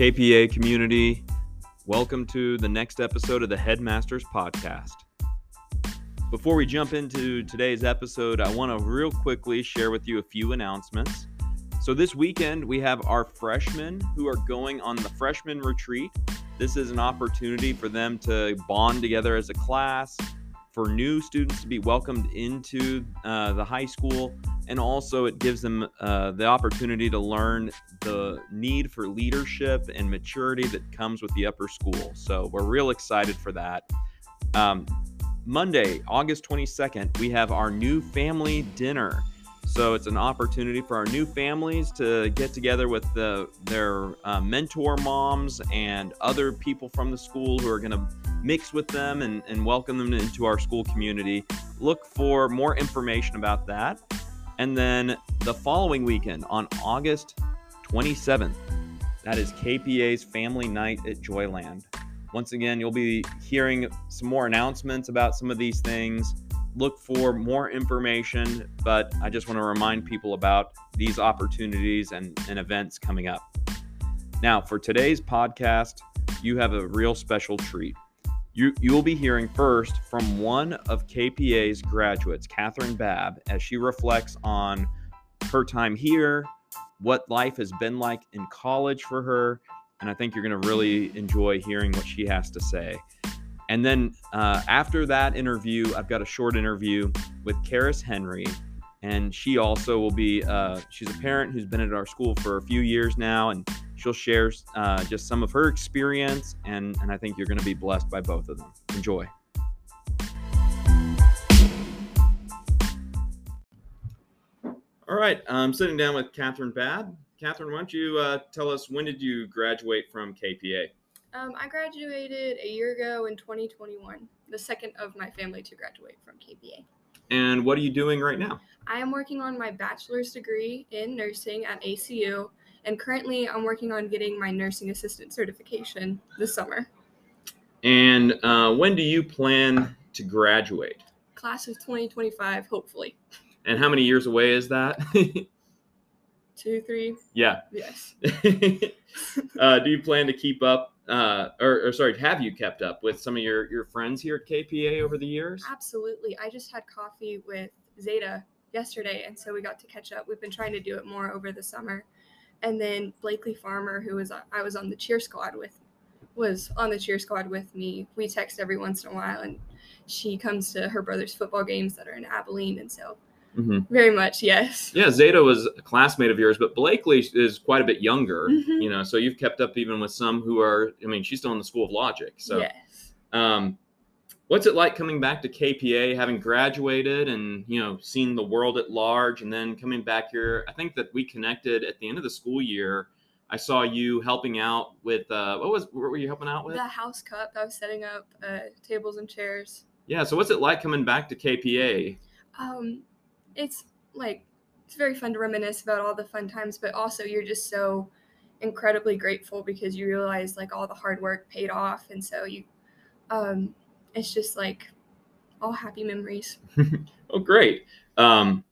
KPA community, welcome to the next episode of the Headmasters Podcast. Before we jump into today's episode, I want to real quickly share with you a few announcements. So, this weekend, we have our freshmen who are going on the freshman retreat. This is an opportunity for them to bond together as a class, for new students to be welcomed into uh, the high school, and also it gives them uh, the opportunity to learn the need for leadership and maturity that comes with the upper school. So we're real excited for that. Um, Monday, August 22nd, we have our new family dinner. So it's an opportunity for our new families to get together with the, their uh, mentor moms and other people from the school who are going to mix with them and, and welcome them into our school community. Look for more information about that. And then the following weekend on August 27th, that is KPA's Family Night at Joyland. Once again, you'll be hearing some more announcements about some of these things. Look for more information, but I just want to remind people about these opportunities and, and events coming up. Now, for today's podcast, you have a real special treat. You, you will be hearing first from one of KPA's graduates, Kathryn Babb, as she reflects on her time here, what life has been like in college for her, and I think you're going to really enjoy hearing what she has to say. And then uh, after that interview, I've got a short interview with Karis Henry, and she also will be. Uh, she's a parent who's been at our school for a few years now, and she'll share uh, just some of her experience, and and I think you're going to be blessed by both of them. Enjoy. All right, I'm sitting down with Kathryn Babb. Kathryn, why don't you uh, tell us when did you graduate from KPA? Um, I graduated a year ago in 2021, the second of my family to graduate from KPA. And what are you doing right now? I am working on my bachelor's degree in nursing at ACU, and currently I'm working on getting my nursing assistant certification this summer. And uh, when do you plan to graduate? Class of 2025, hopefully. And how many years away is that? Two, three. Yeah. Yes. uh, do you plan to keep up, uh, or, or, sorry, have you kept up with some of your, your friends here at KPA over the years? Absolutely. I just had coffee with Zeta yesterday, and so we got to catch up. We've been trying to do it more over the summer. And then Blakely Farmer, who was I was on the cheer squad with, was on the cheer squad with me. We text every once in a while, and she comes to her brother's football games that are in Abilene, and so Mm-hmm. Very much, yes. Yeah, Zeta was a classmate of yours, but Blakely is quite a bit younger. Mm-hmm. You know, so you've kept up even with some who are. I mean, she's still in the School of Logic. So, yes. Um, what's it like coming back to KPA, having graduated and you know seen the world at large, and then coming back here? I think that we connected at the end of the school year. I saw you helping out with uh, what was what were you helping out with? The House Cup. I was setting up uh, tables and chairs. Yeah. So what's it like coming back to KPA? Um, it's like it's very fun to reminisce about all the fun times, but also you're just so incredibly grateful because you realize like all the hard work paid off, and so you, um, it's just like all happy memories. oh, great. Um,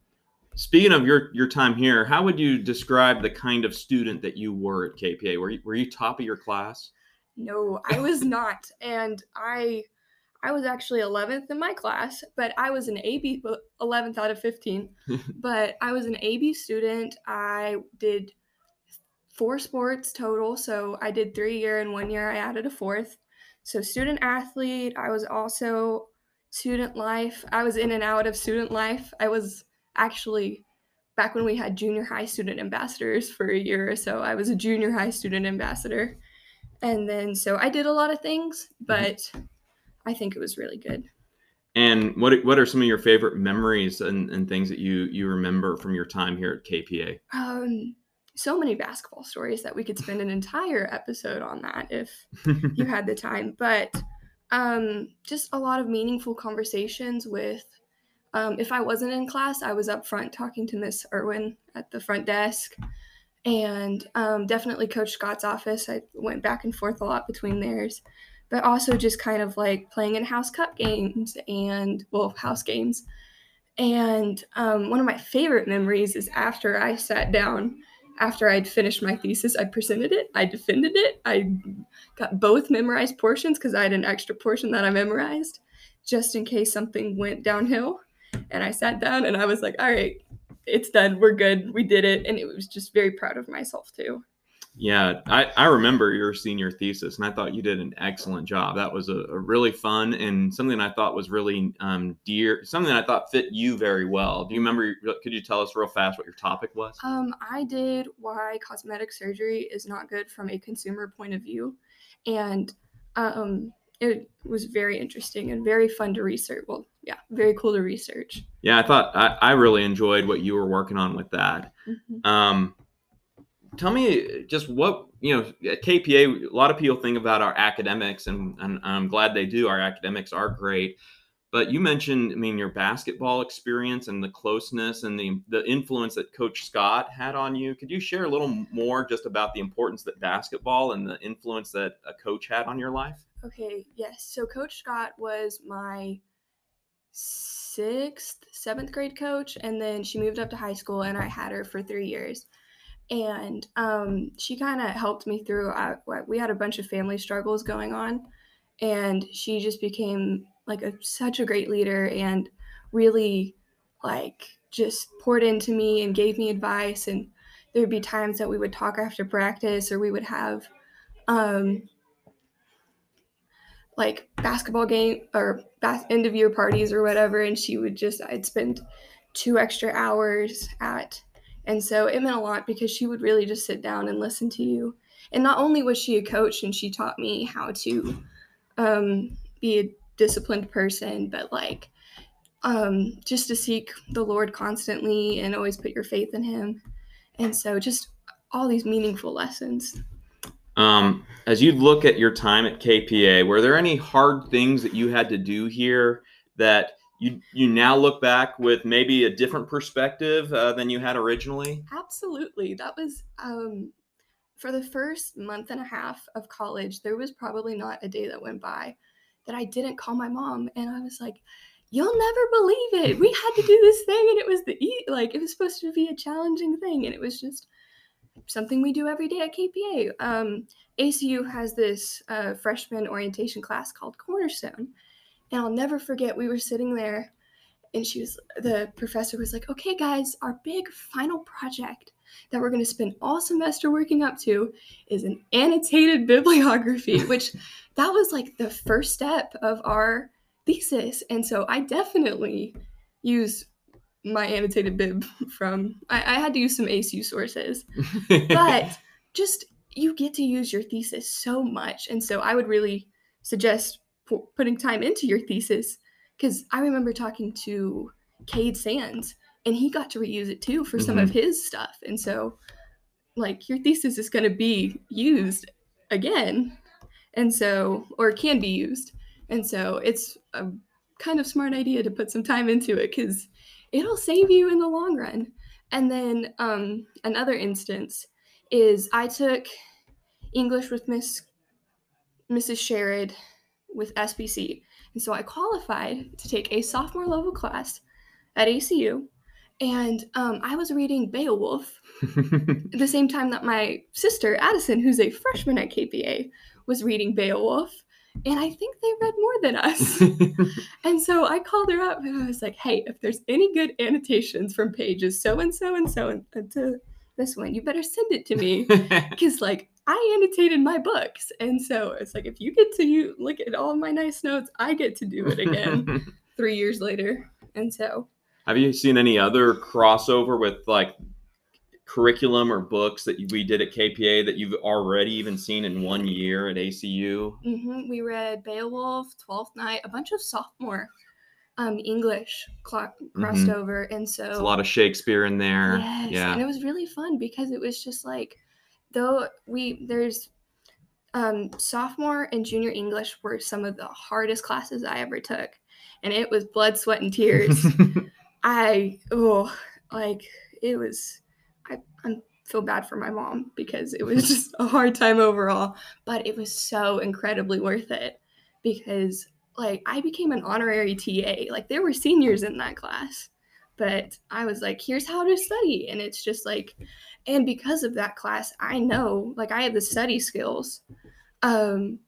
speaking of your your time here, how would you describe the kind of student that you were at KPA? Were you, were you top of your class? No, I was not, and I I was actually 11th in my class, but I was an AB 11th out of 15. but I was an AB student. I did four sports total. So I did three year and one year I added a fourth. So student athlete. I was also student life. I was in and out of student life. I was actually back when we had junior high student ambassadors for a year or so. I was a junior high student ambassador. And then so I did a lot of things, mm-hmm. but I think it was really good. And what what are some of your favorite memories and, and things that you you remember from your time here at KPA? Um, so many basketball stories that we could spend an entire episode on that if you had the time. But um, just a lot of meaningful conversations with. Um, if I wasn't in class, I was up front talking to Miss Irwin at the front desk, and um, definitely Coach Scott's office. I went back and forth a lot between theirs but also just kind of like playing in house cup games and well house games and um, one of my favorite memories is after i sat down after I'd finished my thesis, I presented it, I defended it, I got both memorized portions because I had an extra portion that I memorized just in case something went downhill. And I sat down and I was like, all right, it's done. We're good. We did it. And it was just very proud of myself too. Yeah, I, I remember your senior thesis, and I thought you did an excellent job. That was a, a really fun and something I thought was really um, dear, something I thought fit you very well. Do you remember? Could you tell us real fast what your topic was? Um, I did why cosmetic surgery is not good from a consumer point of view, and um, it was very interesting and very fun to research. Well, yeah, very cool to research. Yeah, I thought I, I really enjoyed what you were working on with that. Mm-hmm. Um, tell me just what you know at kpa a lot of people think about our academics and, and i'm glad they do. Our academics are great. But you mentioned i mean your basketball experience and the closeness and the the influence that coach scott had on you. Could you share a little more just about the importance that basketball and the influence that a coach had on your life? Okay yes. So coach scott was my sixth seventh grade coach and then she moved up to high school and i had her for three years and um, she kind of helped me through. Uh, we had a bunch of family struggles going on, and she just became like a such a great leader and really like just poured into me and gave me advice. And there would be times that we would talk after practice, or we would have um, like basketball game or bas- end of year parties or whatever, and she would just I'd spend two extra hours at and so it meant a lot because she would really just sit down and listen to you. And not only was she a coach and she taught me how to um, be a disciplined person, but like um, just to seek the Lord constantly and always put your faith in Him. And so just all these meaningful lessons. Um, as you look at your time at KPA, were there any hard things that you had to do here that you you now look back with maybe a different perspective uh, than you had originally? Absolutely. That was um, for the first month and a half of college there was probably not a day that went by that i didn't call my mom and i was like you'll never believe it. We had to do this thing and it was the like it was supposed to be a challenging thing and it was just something we do every day at kpa um, acu has this uh, freshman orientation class called cornerstone and I'll never forget, we were sitting there and she was, the professor was like, okay, guys, our big final project that we're going to spend all semester working up to is an annotated bibliography, which that was like the first step of our thesis. And so I definitely use my annotated bib from, I, I had to use some ASU sources, but just you get to use your thesis so much. And so I would really suggest putting time into your thesis because I remember talking to Cade Sands and he got to reuse it too for some mm-hmm. of his stuff. And so, like, your thesis is going to be used again. And so, or can be used. And so, it's a kind of smart idea to put some time into it because it'll save you in the long run. And then, um, another instance is I took English with Miss Mrs. Sherrod with SBC. And so I qualified to take a sophomore level class at ACU. And um, I was reading Beowulf at the same time that my sister, Addison, who's a freshman at KPA, was reading Beowulf. And I think they read more than us. and so I called her up and I was like, hey, if there's any good annotations from pages so and so and so and to this one, you better send it to me. Because, like, I annotated my books. And so it's like, if you get to you look at all my nice notes, I get to do it again three years later. And so. Have you seen any other crossover with like curriculum or books that we did at KPA that you've already even seen in one year at ACU? Mm-hmm. We read Beowulf, Twelfth Night, a bunch of sophomore um, English cl- crossed mm-hmm. over, and so There's a lot of Shakespeare in there. Yes, yeah, and it was really fun because it was just like though we there's um, sophomore and junior English were some of the hardest classes I ever took, and it was blood, sweat, and tears. I oh like it was I I feel bad for my mom because it was just a hard time overall, but it was so incredibly worth it because like I became an honorary TA. Like there were seniors in that class, but I was like, here's how to study. And it's just like, and because of that class, I know, like, I have the study skills um,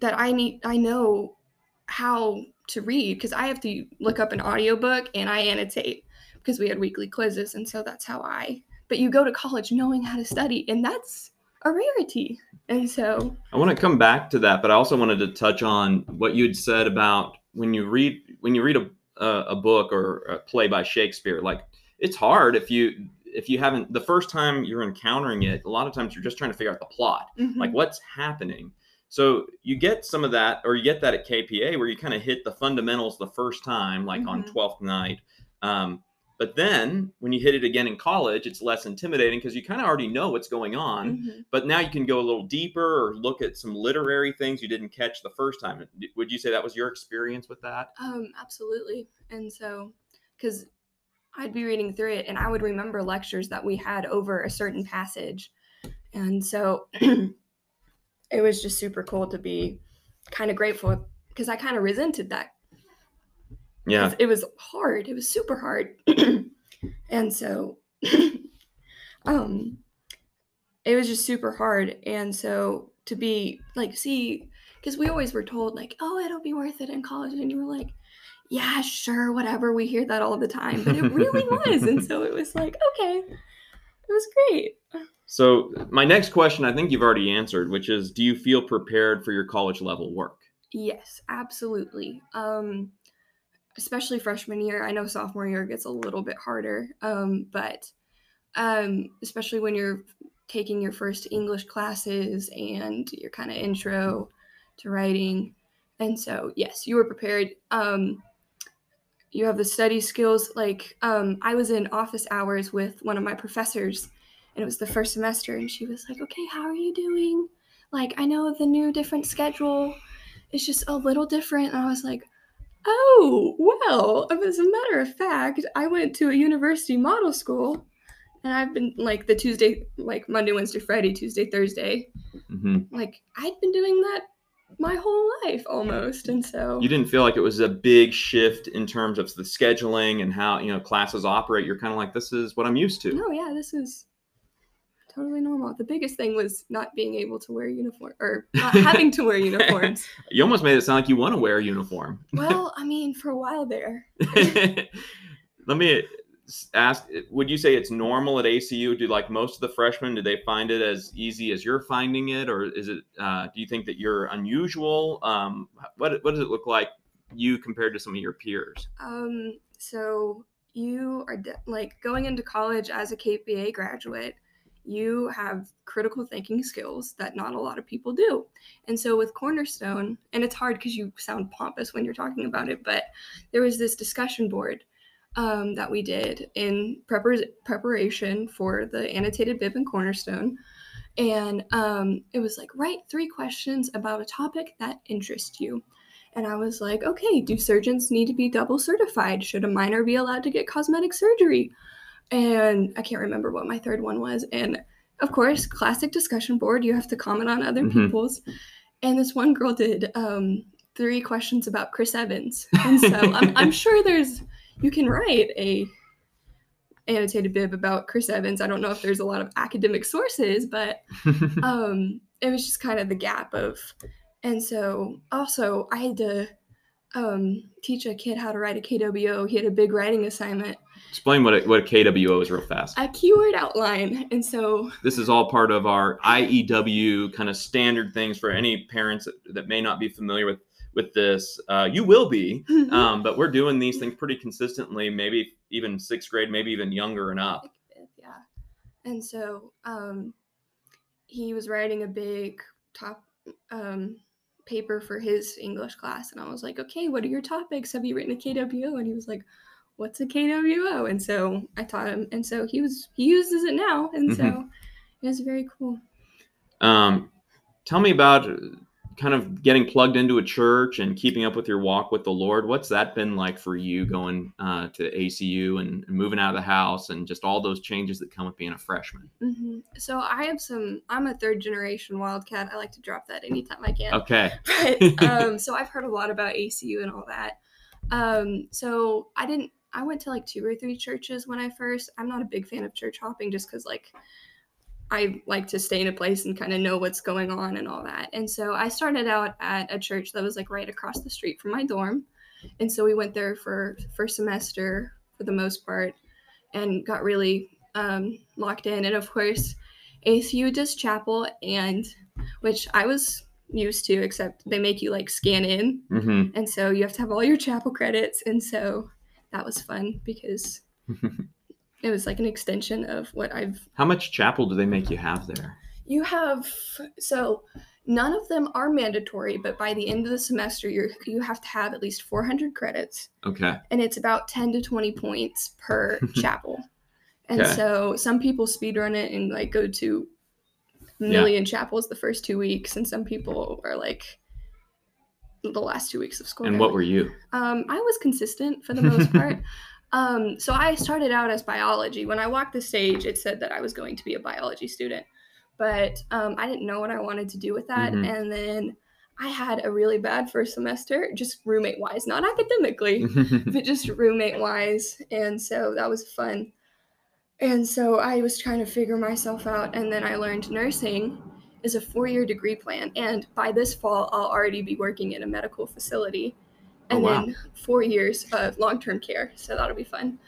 that I need, I know how to read because I have to look up an audiobook and I annotate because we had weekly quizzes. And so that's how I, but you go to college knowing how to study, and that's a rarity. And so I want to come back to that, but I also wanted to touch on what you had said about when you read when you read a a, a book or a play by Shakespeare. Like it's hard if you if you haven't the first time you're encountering it. A lot of times you're just trying to figure out the plot, mhm. like what's happening. So you get some of that, or you get that at KPA where you kind of hit the fundamentals the first time, like on Mhm. Twelfth Night. Um, but then when you hit it again in college, it's less intimidating because you kind of already know what's going on. Mhm. But now you can go a little deeper or look at some literary things you didn't catch the first time. Would you say that was your experience with that? Um, absolutely. And so, because I'd be reading through it and I would remember lectures that we had over a certain passage. And so it was just super cool to be kind of grateful because I kind of resented that. Yeah. It was hard. It was super hard. and so um it was just super hard. And so to be like see because we always were told like, oh, it'll be worth it in college. And you were like, yeah, sure, whatever. We hear that all the time. But it really was. And so it was like, okay. It was great. So my next question, I think you've already answered, which is, do you feel prepared for your college level work? Yes, absolutely. Um, especially freshman year. I know sophomore year gets a little bit harder, um, but um, especially when you're taking your first English classes and your kind of intro to writing. And so, yes, you were prepared. Um, you have the study skills. Like, um, I was in office hours with one of my professors, and it was the first semester, and she was like, Okay, how are you doing? Like, I know the new different schedule is just a little different. And I was like, oh, well, as a matter of fact, I went to a university model school and I've been like the Tuesday, like Monday, Wednesday, Friday, Tuesday, Thursday. hmm Like I'd been doing that my whole life almost. And so, You didn't feel like it was a big shift in terms of the scheduling and how you know classes operate. You're kind of like, this is what I'm used to. no, yeah, this is totally normal. The biggest thing was not being able to wear uniform or not having to wear uniforms. You almost made it sound like you want to wear a uniform. Well, I mean, for a while there. Let me ask: Would you say it's normal at ACU? Do like most of the freshmen do they find it as easy as you're finding it, or is it? Uh, do you think that you're unusual? Um, what what does it look like you compared to some of your peers? Um, so you are de- like going into college as a KPA graduate, you have critical thinking skills that not a lot of people do. And so with Cornerstone, and it's hard because you sound pompous when you're talking about it, but there was this discussion board um, that we did in prepar- preparation for the annotated bib and Cornerstone. And um, it was like, write three questions about a topic that interests you. And I was like, okay, do surgeons need to be double certified? Should a minor be allowed to get cosmetic surgery? And I can't remember what my third one was. And of course, classic discussion board, you have to comment on other Mhm. people's. And this one girl did um, three questions about Chris Evans. And so I'm, I'm sure there's, you can write a annotated bib about Chris Evans. I don't know if there's a lot of academic sources, but um, it was just kind of the gap of, and so also I had to um, teach a kid how to write a KWO. He had a big writing assignment, Explain what a, what a KWO is real fast. a keyword outline, and so This is all part of our IEW kind of standard things for any parents that, that may not be familiar with with this. Uh, you will be, um, but we're doing these things pretty consistently. Maybe even sixth grade, maybe even younger and up. yeah, and so um, he was writing a big top um, paper for his English class, and I was like, okay, what are your topics? Have you written a KWO? And he was like, what's a KWO? And so I taught him, and so he was he uses it now, and so it was very cool. Um, tell me about kind of getting plugged into a church and keeping up with your walk with the Lord. What's that been like for you going uh, to ACU and, and moving out of the house and just all those changes that come with being a freshman? hmm So I have some. I'm a third generation Wildcat. I like to drop that anytime I can. Okay. But um, so I've heard a lot about ACU and all that. Um, so I didn't. I went to like two or three churches when I first. I'm not a big fan of church hopping just because like I like to stay in a place and kind of know what's going on and all that. And so I started out at a church that was like right across the street from my dorm. And so we went there for first semester for the most part and got really um, locked in. And of course, ACU does chapel, and which I was used to, except they make you like scan in. Mm-hmm. And so you have to have all your chapel credits. And so that was fun because it was like an extension of what I've. How much chapel do they make you have there? You have, so none of them are mandatory, but by the end of the semester, you you have to have at least 400 credits. Okay. And it's about 10 to 20 points per chapel. And Okay. so some people speed run it and like go to a Yeah. million chapels the first two weeks, and some people are like the last two weeks of school. And what were you? Um, I was consistent for the most part. um, so I started out as biology. When I walked the stage, it said that I was going to be a biology student, but um, I didn't know what I wanted to do with that. Mhm. And then I had a really bad first semester, just roommate wise, not academically but just roommate wise. And so that was fun. And so I was trying to figure myself out. And then I learned nursing is a four year degree plan. And by this fall, I'll already be working in a medical facility. Oh, And wow. then four years of long term care. So that'll be fun.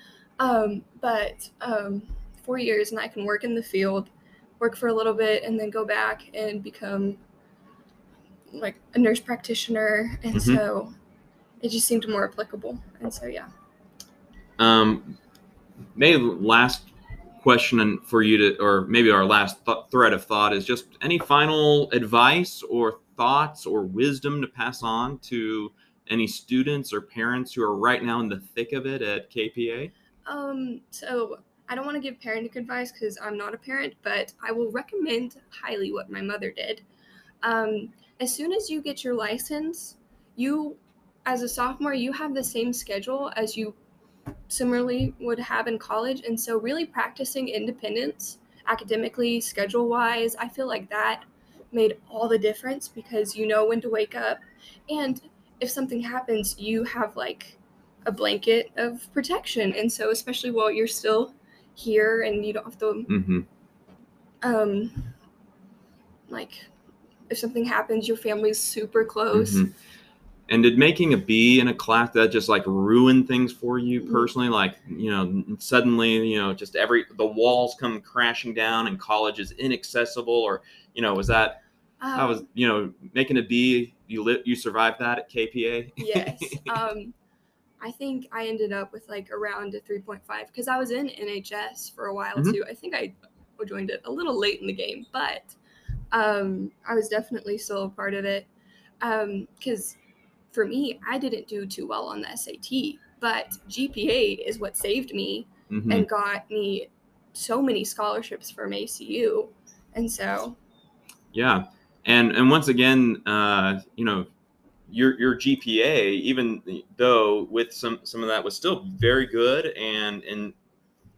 Um, but um, four years, and I can work in the field, work for a little bit, and then go back and become like a nurse practitioner. And Mhm. so it just seemed more applicable. And so, yeah. Um, maybe last question for you to, or maybe our last th- thread of thought is just any final advice or thoughts or wisdom to pass on to any students or parents who are right now in the thick of it at KPA? Um, so I don't want to give parenting advice because I'm not a parent, but I will recommend highly what my mother did. Um, as soon as you get your license, you, as a sophomore, you have the same schedule as you similarly would have in college. And so, really practicing independence academically, schedule wise, I feel like that made all the difference because you know when to wake up. And if something happens, you have like a blanket of protection. And so, especially while you're still here and you don't have to, Mm-hmm. um, like, if something happens, your family's super close. Mhm. And did making a B in a class that just like ruin things for you Mhm. personally? Like, you know, suddenly, you know, just every the walls come crashing down and college is inaccessible, or you know, was that Um, that was you know making a B? You lit, you survived that at KPA. yes. Um, I think I ended up with like around a 3.5 because I was in NHS for a while Mhm. too. I think I joined it a little late in the game, but um, I was definitely still a part of it. Because for me, I didn't do too well on the SAT, but GPA is what saved me Mhm. and got me so many scholarships from ACU. And so, Yeah, and and once again, uh, you know, your your GPA, even though with some some of that was still very good, and and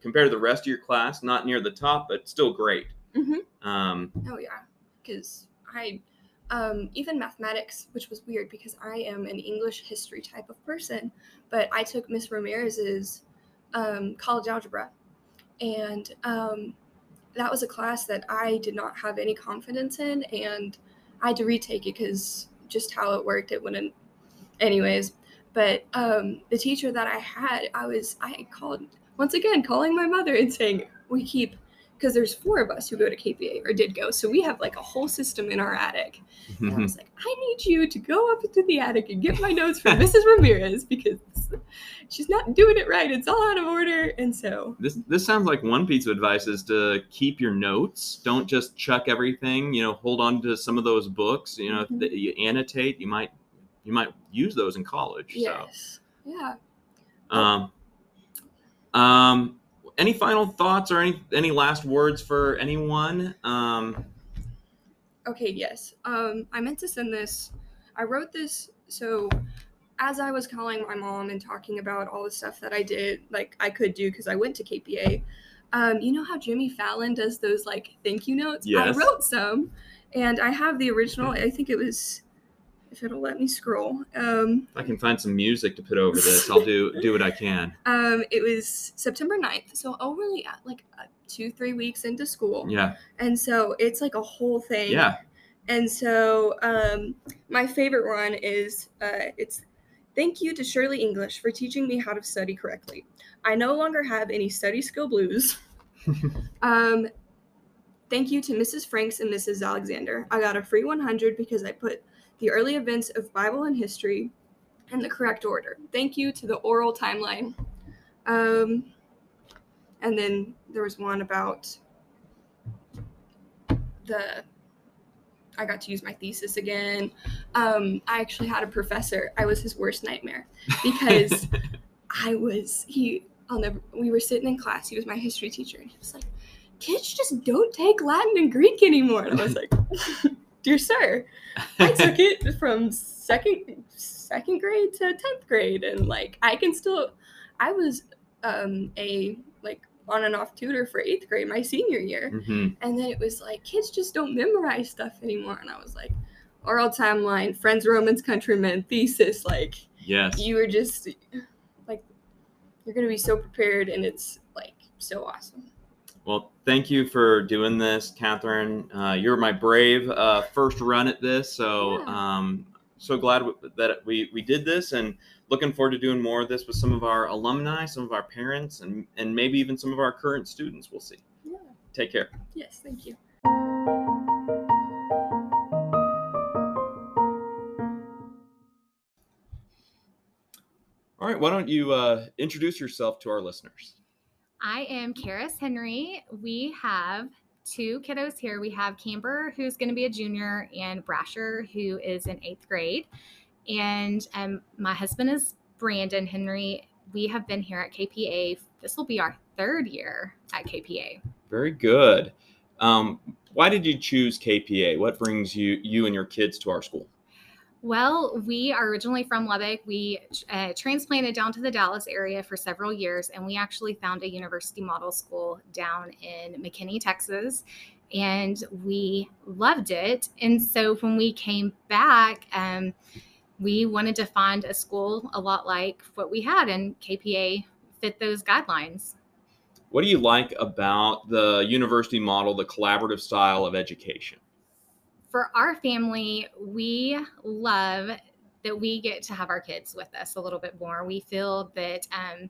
compared to the rest of your class, not near the top, but still great. Mhm. Um, Oh yeah, because I um, even mathematics, which was weird because I am an English history type of person, but I took Miss Ramirez's um, college algebra, and um, that was a class that I did not have any confidence in, and I had to retake it because just how it worked, it wouldn't. Anyways, but um, the teacher that I had, I was I called once again calling my mother and saying we keep because there's four of us who go to KPA or did go. So we have like a whole system in our attic. And I was like, I need you to go up into the attic and get my notes from Mrs. Ramirez because she's not doing it right. It's all out of order. And so, this this sounds like one piece of advice is to keep your notes. Don't just chuck everything. You know, hold on to some of those books. You know, Mhm. that you annotate. You might you might use those in college. So. yes. Yeah. Um, um, any final thoughts or any any last words for anyone? Um, Okay, yes. Um, I meant to send this. I wrote this so as I was calling my mom and talking about all the stuff that I did, like I could do because I went to KPA. Um, you know how Jimmy Fallon does those like thank you notes? Yes. I wrote some, and I have the original. I think it was if it'll let me scroll. Um, I can find some music to put over this. I'll do do what I can. um, it was September 9th, so only at like uh, two, three weeks into school. Yeah. And so it's like a whole thing. Yeah. And so um, my favorite one is uh, it's thank you to Shirley English for teaching me how to study correctly. I no longer have any study skill blues. um, thank you to Mrs. Franks and Mrs. Alexander. I got a free 100 because I put the early events of Bible and history in the correct order. Thank you to the oral timeline. Um, and then there was one about the I got to use my thesis again. Um, I actually had a professor. I was his worst nightmare because I was he. I'll never. We were sitting in class. He was my history teacher, and he was like, "Kids just don't take Latin and Greek anymore." And I was like, "Dear sir, I took it from second second grade to tenth grade, and like I can still. I was um, a like on and off tutor for eighth grade my senior year, hmm and then it was like kids just don't memorize stuff anymore, and I was like, oral timeline, friends, Romans, countrymen, thesis, like Yes. you were just like you're gonna be so prepared, and it's like so awesome. Well, thank you for doing this, Kathryn. Uh, you're my brave uh, first run at this, so Yeah. um, so glad that we we did this, and looking forward to doing more of this with some of our alumni, some of our parents, and and maybe even some of our current students. We'll see. Yeah. Take care. Yes, thank you. All right. Why don't you uh, introduce yourself to our listeners? I am Karis Henry. We have two kiddos here. We have Camber, who's going to be a junior, and Brasher, who is in eighth grade. And um, my husband is Brandon Henry. We have been here at KPA. This will be our third year at KPA. Very good. Um, why did you choose KPA? What brings you you and your kids to our school? Well, we are originally from Lubbock. We uh, transplanted down to the Dallas area for several years, and we actually found a university model school down in McKinney, Texas, and we loved it. And so when we came back, um, we wanted to find a school a lot like what we had, and KPA fit those guidelines. What do you like about the university model, the collaborative style of education? For our family, we love that we get to have our kids with us a little bit more. We feel that um,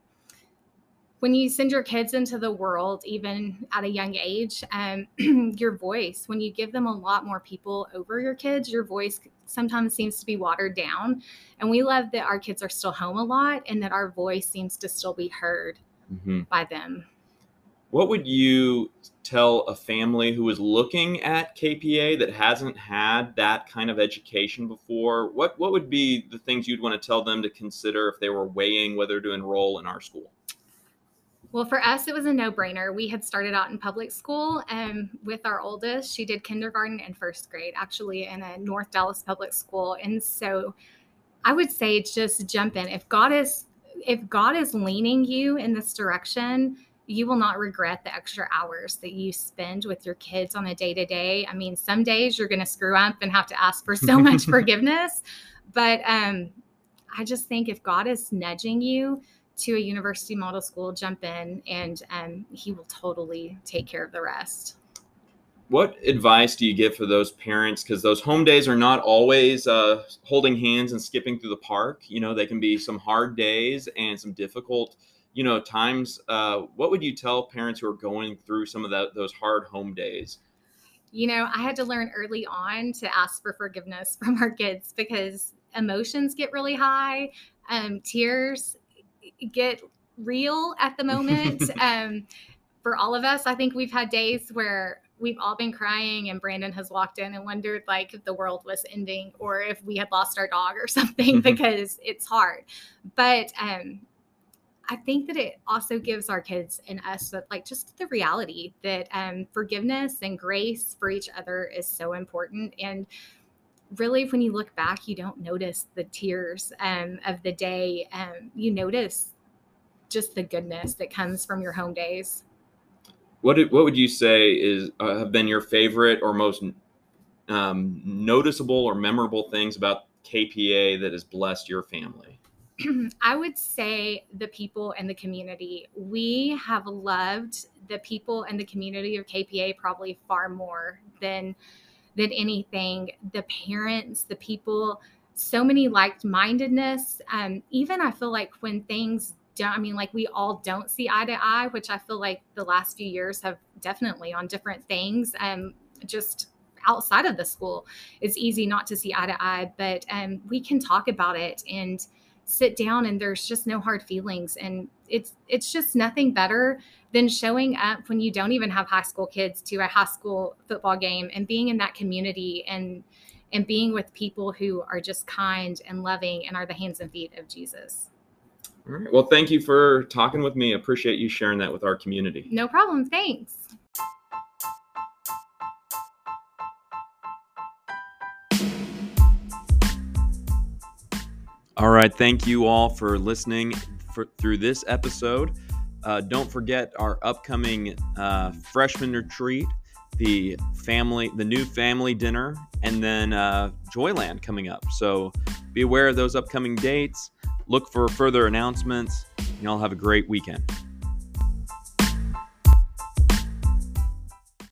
when you send your kids into the world, even at a young age, um, your voice, when you give them a lot more people over your kids, your voice sometimes seems to be watered down. And we love that our kids are still home a lot and that our voice seems to still be heard Mm-hmm. by them. What would you tell a family who is looking at KPA that hasn't had that kind of education before? What what would be the things you'd want to tell them to consider if they were weighing whether to enroll in our school? Well, for us, it was a no brainer. We had started out in public school um, with our oldest. She did kindergarten and first grade, actually, in a North Dallas public school. And so I would say just jump in. If God is if God is leaning you in this direction, you will not regret the extra hours that you spend with your kids on a day to day. I mean, some days you're going to screw up and have to ask for so much forgiveness, but um, I just think if God is nudging you to a university model school, jump in, and um, He will totally take care of the rest. What advice do you give for those parents? Because those home days are not always uh, holding hands and skipping through the park. You know, they can be some hard days and some difficult, you know, times. Uh, what would you tell parents who are going through some of that, those hard home days? You know, I had to learn early on to ask for forgiveness from our kids because emotions get really high, um, tears get real at the moment. um, for all of us, I think we've had days where we've all been crying and Brandon has walked in and wondered like if the world was ending or if we had lost our dog or something Mhm. because it's hard. But um I think that it also gives our kids and us like just the reality that um forgiveness and grace for each other is so important and really when you look back you don't notice the tears um, of the day um, you notice just the goodness that comes from your home days What did, what would you say is uh, have been your favorite or most um, noticeable or memorable things about KPA that has blessed your family? I would say the people and the community. We have loved the people and the community of KPA probably far more than than anything. The parents, the people, so many like mindedness. Um, even I feel like when things don't, I mean, like we all don't see eye to eye, which I feel like the last few years have definitely on different things. Um, just outside of the school, it's easy not to see eye to eye, but um, we can talk about it and sit down and there's just no hard feelings and it's it's just nothing better than showing up when you don't even have high school kids to a high school football game and being in that community and and being with people who are just kind and loving and are the hands and feet of Jesus. All right. Well, thank you for talking with me. Appreciate you sharing that with our community. No problem. Thanks. All right. Thank you all for listening for, through this episode. Uh, don't forget our upcoming uh, freshman retreat, the family, the new family dinner, and then uh, Joyland coming up. So be aware of those upcoming dates. Look for further announcements. Y'all have a great weekend.